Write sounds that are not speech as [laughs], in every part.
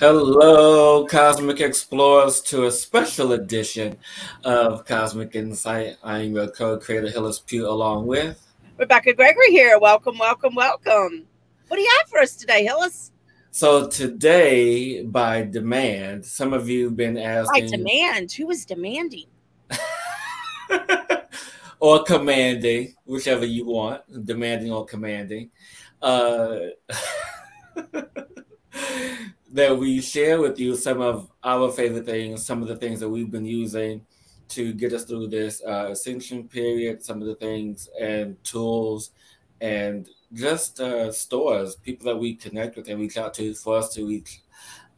Hello, Cosmic Explorers, to a special edition of Cosmic Insight. I'm your co-creator, Hillis Pugh, along with Rebecka Gregory here. Welcome, welcome, welcome. What do you have for us today, Hillis? So today, by demand, some of you have been asking. By demand? Who is demanding? [laughs] or commanding, whichever you want, demanding or commanding. Uh, [laughs] that we share with you some of our favorite things, some of the things that we've been using to get us through this uh, ascension period, some of the things and tools and just uh, stores, people that we connect with and reach out to for us to reach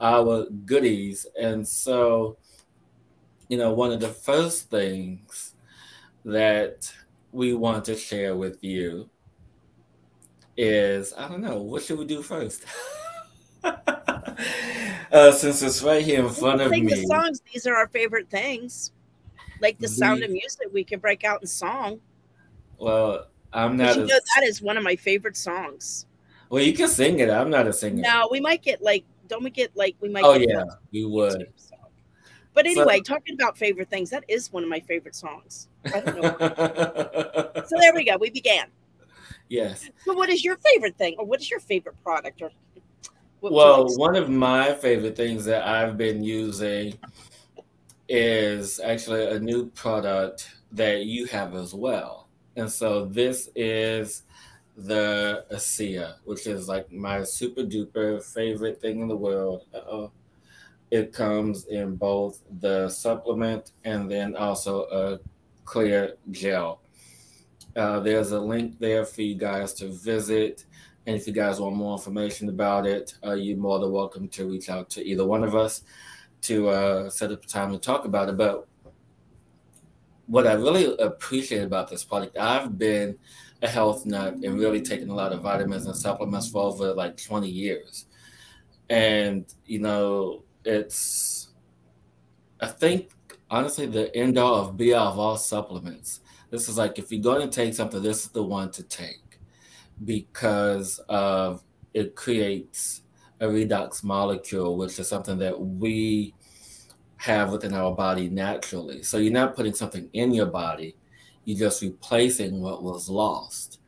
our goodies. And so, you know, one of the first things that we want to share with you is I don't know, what should we do first? [laughs] uh, since it's right here in front of me. The songs, these are our favorite things. Like the, the sound of music, we can break out in song. Well, I'm not. You know, that is one of my favorite songs. Well, you can sing it. I'm not a singer. No, we might get like. Don't we get like we might? Oh yeah, we would. But anyway, so, talking about favorite things, that is one of my favorite songs. [laughs] so there we go. We began. Yes. So, what is your favorite thing, or what is your favorite product, or well, one of my favorite things that I've been using is actually a new product that you have as well. And so this is the ASEA, which is like my super duper favorite thing in the world. Uh-oh. It comes in both the supplement and then also a clear gel. Uh, there's a link there for you guys to visit. And if you guys want more information about it, uh, you're more than welcome to reach out to either one of us to uh, set up a time to talk about it. But what I really appreciate about this product, I've been a health nut and really taken a lot of vitamins and supplements for over like 20 years. And, you know, it's, I think, honestly, the end all of be all of all supplements. This is like, if you're going to take something, this is the one to take because of it creates a redox molecule, which is something that we have within our body naturally. So you're not putting something in your body, you're just replacing what was lost.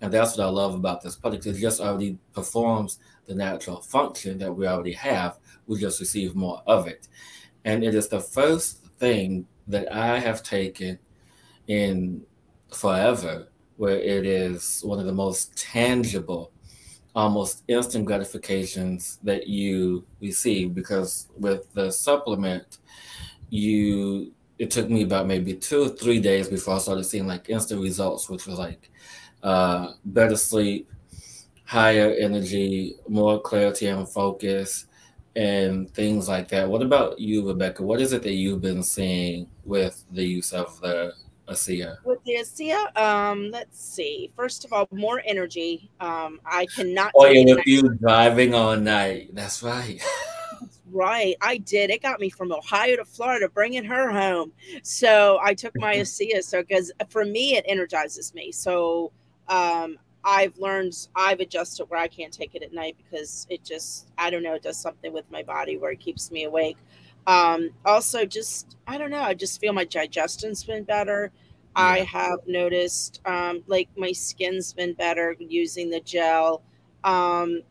And that's what I love about this product. It just already performs the natural function that we already have. We just receive more of it. And it is the first thing that I have taken in forever where it is one of the most tangible, almost instant gratifications that you receive. Because with the supplement, you it took me about maybe two or three days before I started seeing like instant results, which was like uh, better sleep, higher energy, more clarity and focus, and things like that. What about you, Rebecka? What is it that you've been seeing with the use of the ASEA? With the ASEA, um, let's see. First of all, more energy. Um, I cannot. Oh yeah, with you driving all night. That's right. [laughs] right. I did. It got me from Ohio to Florida, bringing her home. So I took my [laughs] ASEA. So because for me, it energizes me. So um, I've learned, I've adjusted where I can't take it at night because it just, I don't know, it does something with my body where it keeps me awake. Um, also, just I don't know. I just feel my digestion's been better. Yeah. I have noticed um, like my skin's been better using the gel. Um,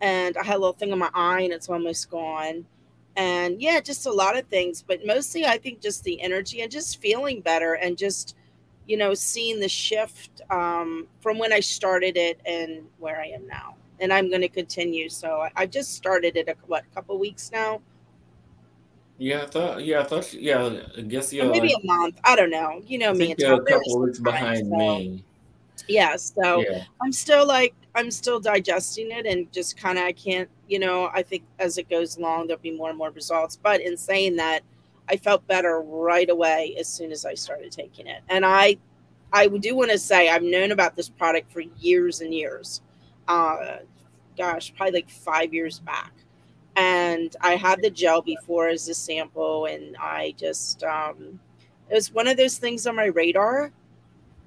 and I had a little thing on my eye and it's almost gone. And yeah, just a lot of things, but mostly I think just the energy and just feeling better and just, you know, seeing the shift um, from when I started it and where I am now. And I'm going to continue. So I, I just started it a what, couple weeks now yeah, I thought. Yeah, I thought. Yeah, I guess you're maybe like, a month. I don't know. You know I me. You're a couple weeks behind so. me. Yeah, so yeah. I'm still like I'm still digesting it and just kind of I can't. You know, I think as it goes along there'll be more and more results. But in saying that, I felt better right away as soon as I started taking it, and I, I do want to say I've known about this product for years and years. Uh, gosh, probably like five years back and I had the gel before as a sample, and I just um, it was one of those things on my radar.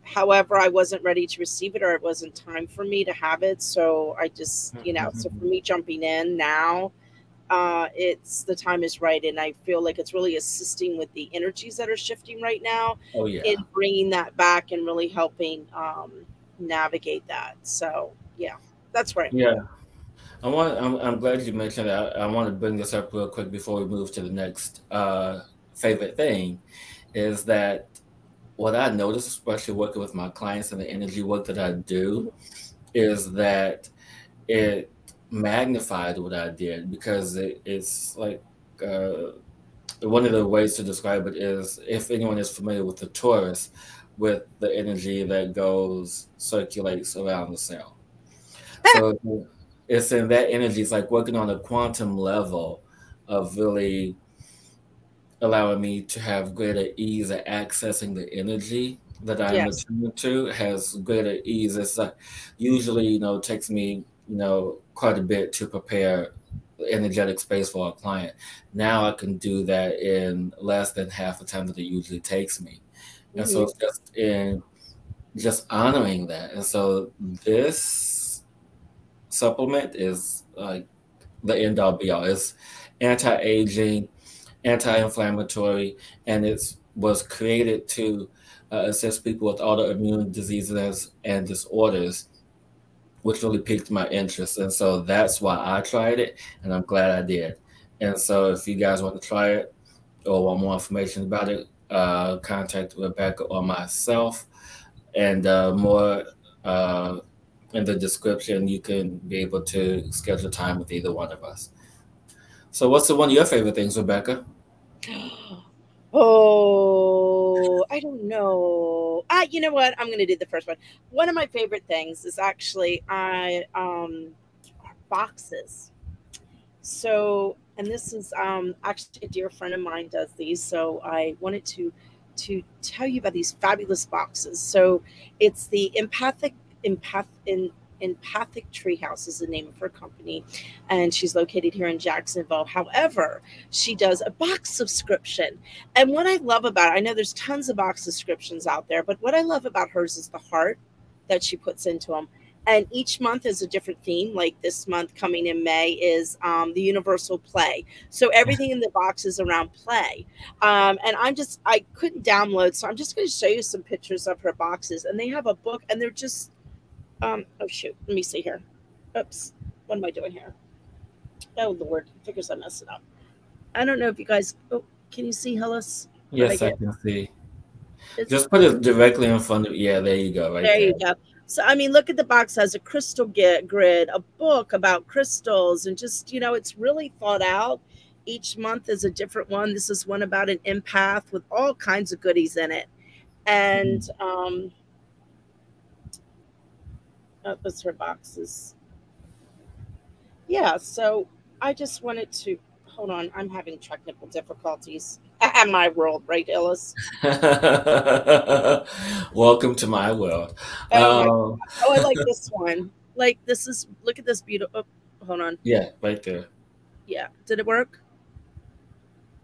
However, I wasn't ready to receive it, or it wasn't time for me to have it. So I just, you know, so for me jumping in now, uh, it's the time is right, and I feel like it's really assisting with the energies that are shifting right now. Oh yeah, in bringing that back and really helping um, navigate that. So yeah, that's right. Yeah. I want. I'm, I'm glad you mentioned that. I want to bring this up real quick before we move to the next uh, favorite thing. Is that what I notice, especially working with my clients and the energy work that I do, is that it magnified what I did because it, it's like uh, one of the ways to describe it is if anyone is familiar with the torus, with the energy that goes circulates around the cell. [laughs] So it's in that energy. It's like working on a quantum level of really allowing me to have greater ease at accessing the energy that I'm yes. attuned to has greater ease. It's like usually, you know, takes me, you know, quite a bit to prepare energetic space for a client. Now I can do that in less than half the time that it usually takes me. Mm-hmm. And so mm-hmm. it's just in just honoring that. And so this supplement is like the end all be all. It's anti-aging, anti-inflammatory, and it was created to uh, assist people with autoimmune diseases and disorders, which really piqued my interest. And so that's why I tried it, and I'm glad I did. And so if you guys want to try it or want more information about it, uh, contact Rebecka or myself. And uh, more uh, in the description, you can be able to schedule time with either one of us. So, what's the one of your favorite things, Rebecka? [gasps] Oh, I don't know. Ah, you know what? I'm to do the first one. One of my favorite things is actually I um boxes. So, and this is um actually a dear friend of mine does these, so I wanted to to tell you about these fabulous boxes. So, it's the empathic empath in Empathic Treehouse is the name of her company, and she's located here in Jacksonville. However, she does a box subscription. And what I love about it, I know there's tons of box subscriptions out there, but what I love about hers is the heart that she puts into them. And each month is a different theme. Like this month coming in May is um, the universal play. So everything in the box is around play. Um, and I'm just, I couldn't download. So I'm just going to show you some pictures of her boxes. And they have a book and they're just, um, oh shoot, let me see here. Oops, what am I doing here? Oh Lord, figures I messed it up. I don't know if you guys. Oh, can you see Hillis? Yes, I, I, can see. It's, Just put it directly in front of. Yeah, there you go. Right there, there, you go. So I mean, look at the box has a crystal grid, a book about crystals, and just you know, it's really thought out. Each month is a different one. This is one about an empath with all kinds of goodies in it, and mm-hmm. um, that was her boxes. Yeah, so I just wanted to hold on. I'm having technical difficulties at my world, right, Hillis? [laughs] Welcome to my world. Oh, um, oh, I like this one. Like this is look at this beautiful. Oh, hold on. Yeah, right there. Yeah, did it work?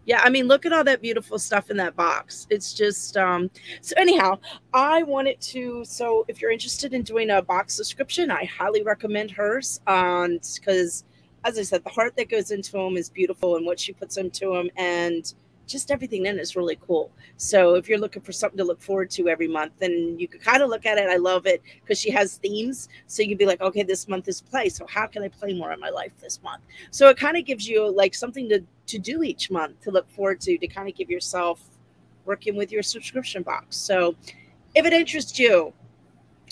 Yeah i mean look at all that beautiful stuff in that box it's just um so anyhow i wanted to so if you're interested in doing a box subscription i highly recommend hers um because as i said the heart that goes into them is beautiful and what she puts into them and just everything in it is really cool. So if you're looking for something to look forward to every month, then you could kind of look at it. I love it because she has themes. So you would be like, okay, this month is play. So how can I play more in my life this month? So it kind of gives you like something to to do each month to look forward to to kind of give yourself working with your subscription box. So if it interests you,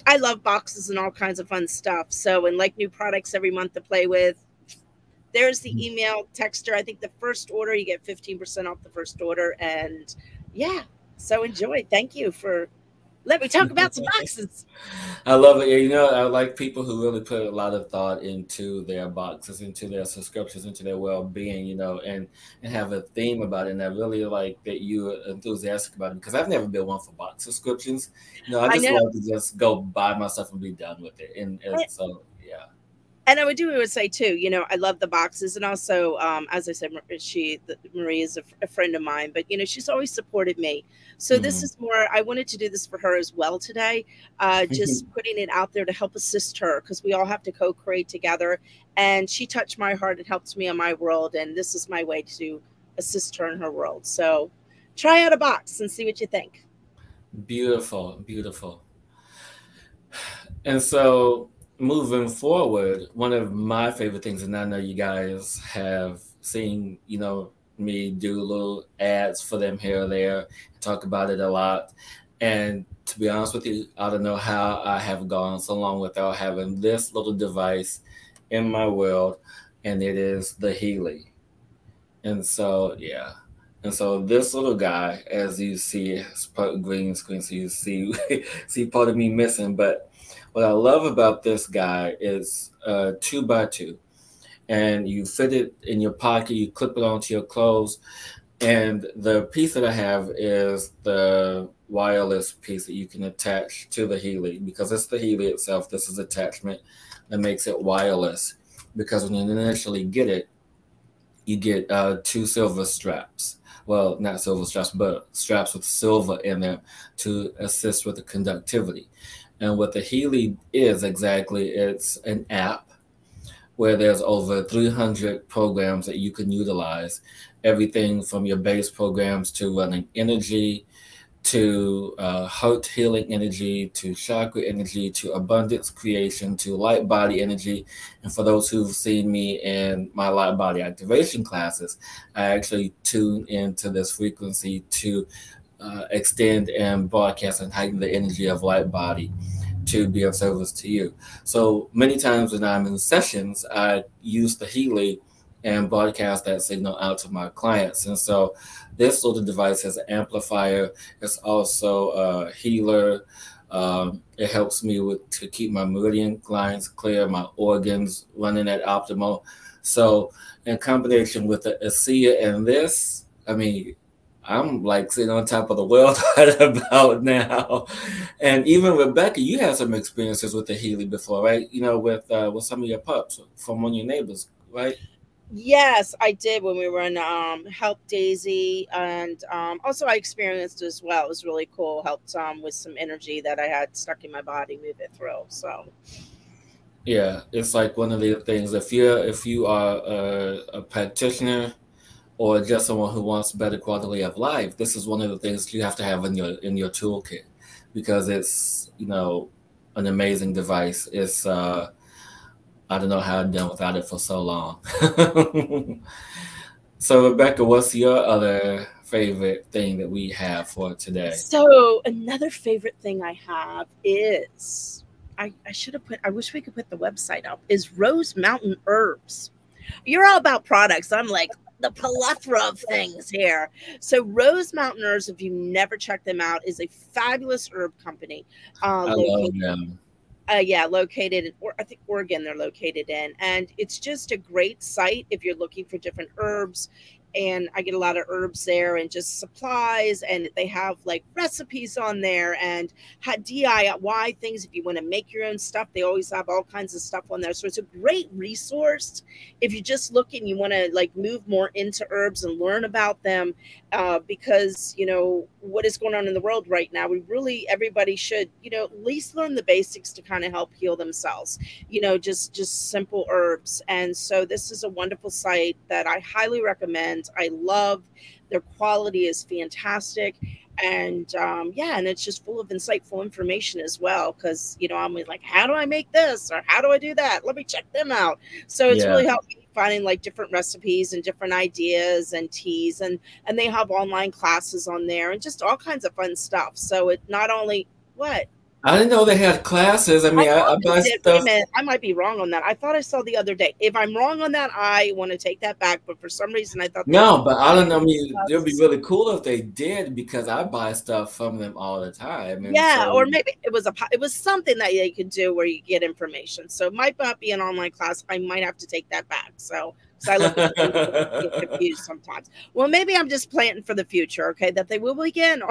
I love boxes and all kinds of fun stuff. So and like new products every month to play with there's the mm-hmm. email texter. I think the first order you get 15% off the first order. And yeah, so enjoy. Thank you for let me talk about some [laughs] boxes. I love it. You know, I like people who really put a lot of thought into their boxes, into their subscriptions, into their well-being. You know, and and have a theme about it. And I really like that you are enthusiastic about it because I've never been one for box subscriptions. You know, I just I love to just go buy my stuff and be done with it. And, and so. And I would do. I would say too. You know, I love the boxes, and also, um, as I said, she Marie is a, a, friend of mine, but you know, she's always supported me. So mm-hmm. this is more. I wanted to do this for her as well today. Uh, just putting it out there to help assist her because we all have to co-create together. And she touched my heart and helps me in my world, and this is my way to assist her in her world. So try out a box and see what you think. Beautiful, beautiful. [sighs] And so moving forward, one of my favorite things, and I know you guys have seen, you know, me do little ads for them here or there, talk about it a lot. And to be honest with you, I don't know how I have gone so long without having this little device in my world, and it is the Healy. And so, yeah. And so this little guy, as you see, it's green screen, so you see [laughs] see part of me missing, but what I love about this guy is uh, two by two, and you fit it in your pocket, you clip it onto your clothes, and the piece that I have is the wireless piece that you can attach to the Healy because it's the Healy itself. This is attachment that makes it wireless because when you initially get it, you get uh, two silver straps. Well, not silver straps, but straps with silver in them to assist with the conductivity. And what the Healy is exactly, it's an app where there's over 300 programs that you can utilize. Everything from your base programs to running energy, to uh, heart healing energy, to chakra energy, to abundance creation, to light body energy. And for those who've seen me in my light body activation classes, I actually tune into this frequency to uh, extend and broadcast and heighten the energy of light body to be of service to you. So many times when I'm in sessions, I use the Healy and broadcast that signal out to my clients. And so this little device has an amplifier. It's also a healer. Um, it helps me with to keep my meridian lines clear, my organs running at optimal. So in combination with the ASEA and this, I mean, I'm like sitting on top of the world [laughs] right about now. And even Rebecka, you had some experiences with the Healy before, right? You know, with uh, with some of your pups from one of your neighbors, right? Yes, I did when we were in um, Help Daisy, and um, also I experienced as well. It was really cool. Helped um, with some energy that I had stuck in my body, move it through. So, yeah, it's like one of the things. If you're if you are a, a practitioner or just someone who wants better quality of life, this is one of the things you have to have in your in your toolkit because it's you know an amazing device. It's uh, I don't know how I've done without it for so long. [laughs] so Rebecka, what's your other favorite thing that we have for today? So another favorite thing I have is I, I should have put I wish we could put the website up is Rose Mountain Herbs. You're all about products. I'm like, the plethora of things here. So Rose Mountainers, if you never checked them out, is a fabulous herb company. Uh, I love them. Uh, yeah, located in, or I think Oregon they're located in, and it's just a great site if you're looking for different herbs and I get a lot of herbs there and just supplies. And they have like recipes on there and DIY things. If you want to make your own stuff, they always have all kinds of stuff on there. So it's a great resource if you're just looking, you want to like move more into herbs and learn about them uh, because, you know, what is going on in the world right now. We really, everybody should, you know, at least learn the basics to kind of help heal themselves, you know, just, just simple herbs. And so this is a wonderful site that I highly recommend I love their quality is fantastic. And um, yeah, and it's just full of insightful information as well. Cause you know, I'm like, how do I make this or how do I do that? Let me check them out. So it's yeah. really helped me finding like different recipes and different ideas and teas and and they have online classes on there and just all kinds of fun stuff. So it not only what I didn't know they had classes. I mean, I, I, I buy stuff. I might be wrong on that. I thought I saw the other day. If I'm wrong on that, I want to take that back. But for some reason, I thought no. But I don't know. I mean, it'd be really cool if they did because I buy stuff from them all the time. And yeah, so, or maybe it was a it was something that they could do where you get information. So it might not be an online class. I might have to take that back. So. So I look get [laughs] confused sometimes. Well, maybe I'm just planting for the future. Okay, that they will begin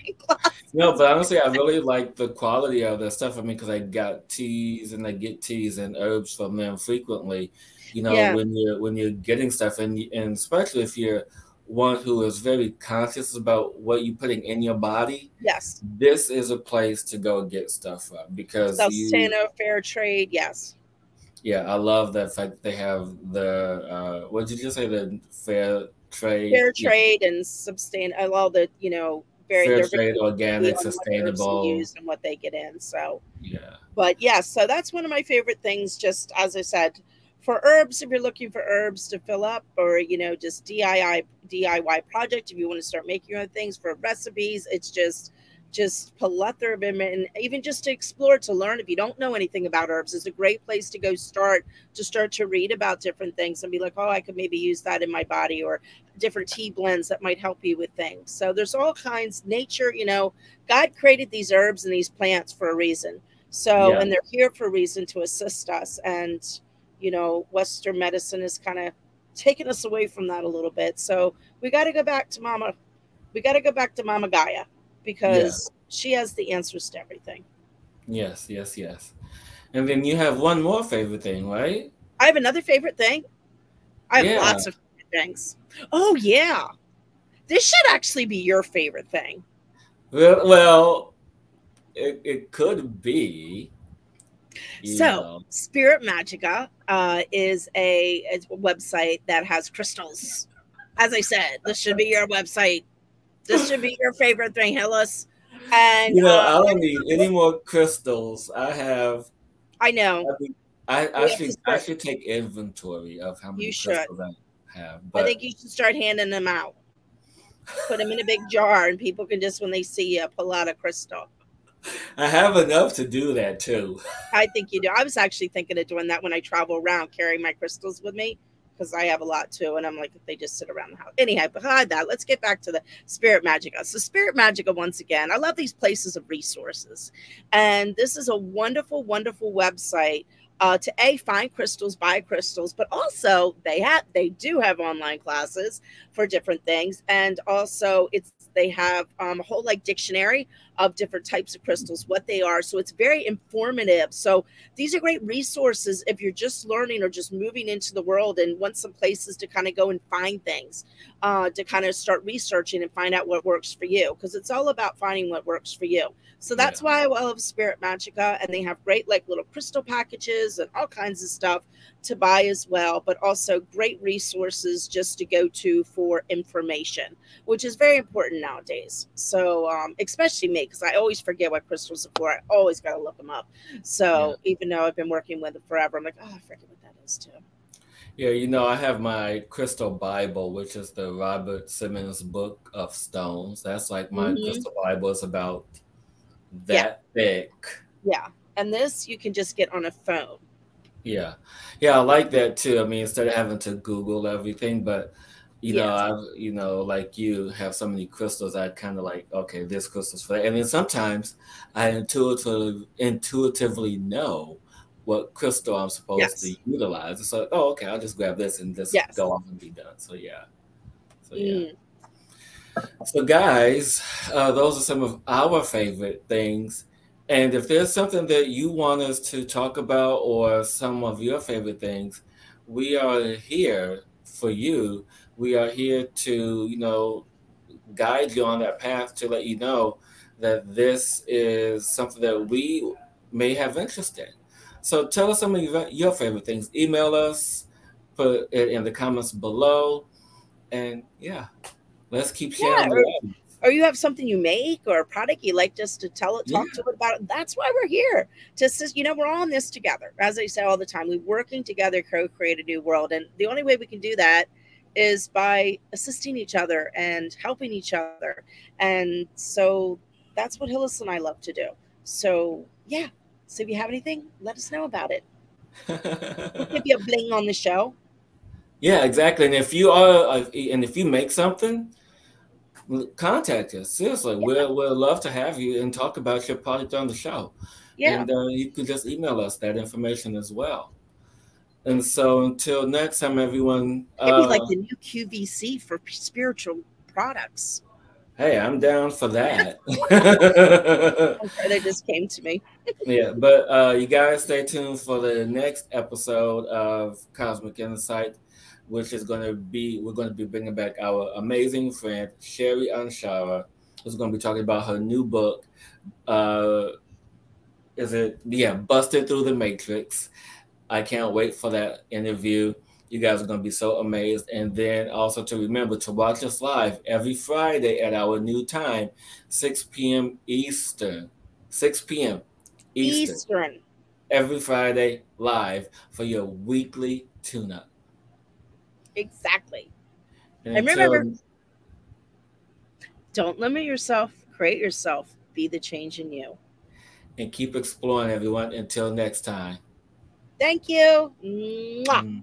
[laughs] no, but honestly, I really like the quality of their stuff. I mean, because I got teas and I get teas and herbs from them frequently. You know, yeah. when you're when you're getting stuff, and and especially if you're one who is very conscious about what you're putting in your body. Yes, this is a place to go get stuff from because Sustano Fair Trade. Yes. Yeah, I love that fact they have the uh, what did you just say the fair trade, fair trade, yeah. and sustain all the you know very fair trade, organic, sustainable, used and what they get in. So yeah, but yes, yeah, so that's one of my favorite things. Just as I said, for herbs, if you're looking for herbs to fill up, or you know, just DIY DIY project, if you want to start making your own things for recipes, it's just just plethora of them and even just to explore to learn. If you don't know anything about herbs is a great place to go start to start to read about different things and be like oh i could maybe use that in my body or different tea blends that might help you with things. So there's all kinds. Nature you know god created these herbs and these plants for a reason. So yeah. and they're here for a reason to assist us and you know western medicine is kind of taking us away from that a little bit. So we got to go back to mama we got to go back to mama gaia because yeah. she has the answers to everything. Yes, yes, yes. And then you have one more favorite thing, right? I have another favorite thing. I have yeah. lots of things. Oh yeah. This should actually be your favorite thing. Well, well it, it could be. So, know. Spirit Magicka uh, is a, a website that has crystals. As I said, this should be your website this should be your favorite thing, Hillis. And you know, uh, I don't need any more crystals. I have. I know. I, I, I should I should take inventory of how many crystals I have. But... I think you should start handing them out. Put them in a big jar, and people can just when they see you pull out a crystal. I have enough to do that too. I think you do. I was actually thinking of doing that when I travel around, carrying my crystals with me because I have a lot too. And I'm like, they just sit around the house. Anyhow, behind that, let's get back to the Spirit Magicka. So, Spirit Magicka, once again, I love these places of resources. And this is a wonderful, wonderful website uh, to a find crystals, buy crystals, but also they have they do have online classes for different things, and also it's they have um, a whole like dictionary of different types of crystals, what they are. So it's very informative. So these are great resources if you're just learning or just moving into the world and want some places to kind of go and find things, uh, to kind of start researching and find out what works for you. Because it's all about finding what works for you. So that's yeah. why I love Spirit Magicka. And they have great like little crystal packages and all kinds of stuff to buy as well, but also great resources just to go to for information, which is very important nowadays. So, um, especially me, because I always forget what crystals are for. I always got to look them up. So, yeah. even though I've been working with them forever, I'm like, oh, I forget what that is too. Yeah, you know, I have my crystal Bible, which is the Robert Simmons Book of Stones. That's like my mm-hmm. crystal Bible is about that yeah. thick. Yeah. And this you can just get on a phone. Yeah. Yeah, I like that too. I mean, instead of having to Google everything, but you know, I you know, like you have so many crystals, I kind of like, okay, this crystal's for that. And then sometimes I intuitively intuitively know what crystal I'm supposed yes. to utilize. It's like, oh, okay, I'll just grab this and just yes. go off and be done. So yeah. So yeah. Mm. So guys, uh, those are some of our favorite things and if there's something that you want us to talk about or some of your favorite things, we are here for you. We are here to, you know, guide you on that path to let you know that this is something that we may have interest in. So tell us some of your favorite things. Email us, put it in the comments below. And yeah, let's keep sharing. Yeah, or you have something you make or a product you like just to tell it, talk yeah. to it about it. That's why we're here. Just you know, we're all in this together. As I say all the time, we're working together, co-create a new world. And the only way we can do that is by assisting each other and helping each other. And so that's what Hillis and I love to do. So yeah. So if you have anything, let us know about it. we'll give you a bling on the show. Yeah, exactly. And if you are, uh, and if you make something, contact us. Seriously, yeah. we'll we'll love to have you and talk about your product on the show. Yeah, and uh, you can just email us that information as well. And so until next time, everyone. Maybe uh, like the new QVC for spiritual products. Hey, I'm down for that. [laughs] [laughs] they just came to me. yeah, but uh, you guys stay tuned for the next episode of Cosmic Insight, which is going to be we're going to be bringing back our amazing friend Sherry Anshara, who's going to be talking about her new book. Uh, is it yeah, busted through the matrix? I can't wait for that interview. You guys are going to be so amazed. And then also to remember to watch us live every Friday at our new time, 6 p.m. Eastern. 6 p.m. Eastern. Eastern. Every Friday live for your weekly tune up. Exactly. And, and remember, don't limit yourself, create yourself, be the change in you. And keep exploring, everyone. Until next time. Thank you. Mwah. Mm.